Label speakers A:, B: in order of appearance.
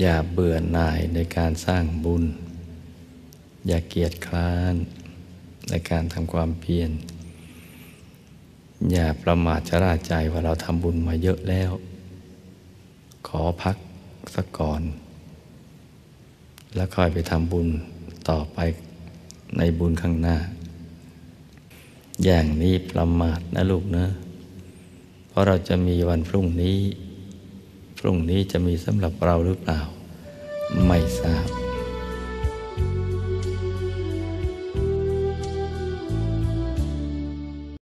A: อย่าเบื่อหน่ายในการสร้างบุญ อย่าเกียจคร้านในการทำความเพียร อย่าประมาทชราใจว่าเราทำบุญมาเยอะแล้ว ขอพักสักก่อน แล้วค่อยไปทำบุญต่อไปในบุญข้างหน้า อย่างนี้ประมาทนะลูกนะ เพราะเราจะมีวันพรุ่งนี้ พรุ่งนี้จะมีสำหรับเราหรือเปล่า ไม่ทราบ